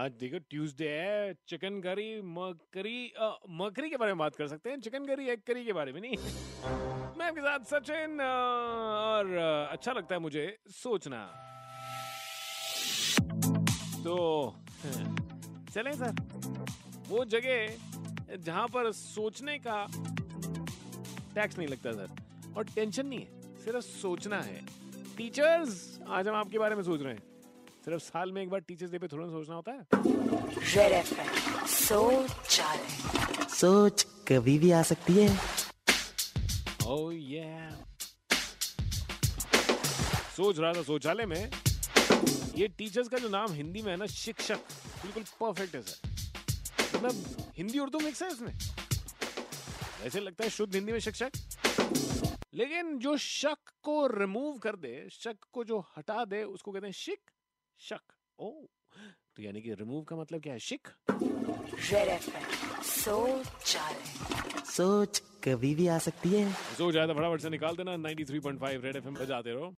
आज देखो ट्यूसडे है, चिकन करी, मकरी मकरी के बारे में बात कर सकते हैं, चिकन करी, एग करी के बारे में नहीं। मैं आपके साथ सचिन और अच्छा लगता है मुझे सोचना। तो चलें सर। वो जगह जहाँ पर सोचने का टैक्स नहीं लगता सर, और टेंशन नहीं है, सिर्फ़ सोचना है। टीचर्स आज हम आपके बारे में सोच रहे हैं। सिर्फ़ साल में एक बार टीचर्स डे पे थोड़ा सोचना होता है। सोच सोच कभी भी आ सकती है। ओह ये सोच रहा था शौचालय में। ये टीचर्स का जो नाम हिंदी में है ना शिक्षक बिल्कुल परफेक्ट है सर मतलब हिंदी उर्दू मिक्स है इसमें वैसे लगता है शुद्ध हिंदी में शिक्षक। लेकिन जो शक को रिमूव कर दे शक को जो हटा दे उसको कहते हैं शिक। शक। ओ तो यानी कि रिमूव का मतलब क्या है? शिक? सोच सोच कभी भी आ सकती है। सोच आया तो फटाफट से निकाल देना। 93.5 रेड एफएम बजाते रहो।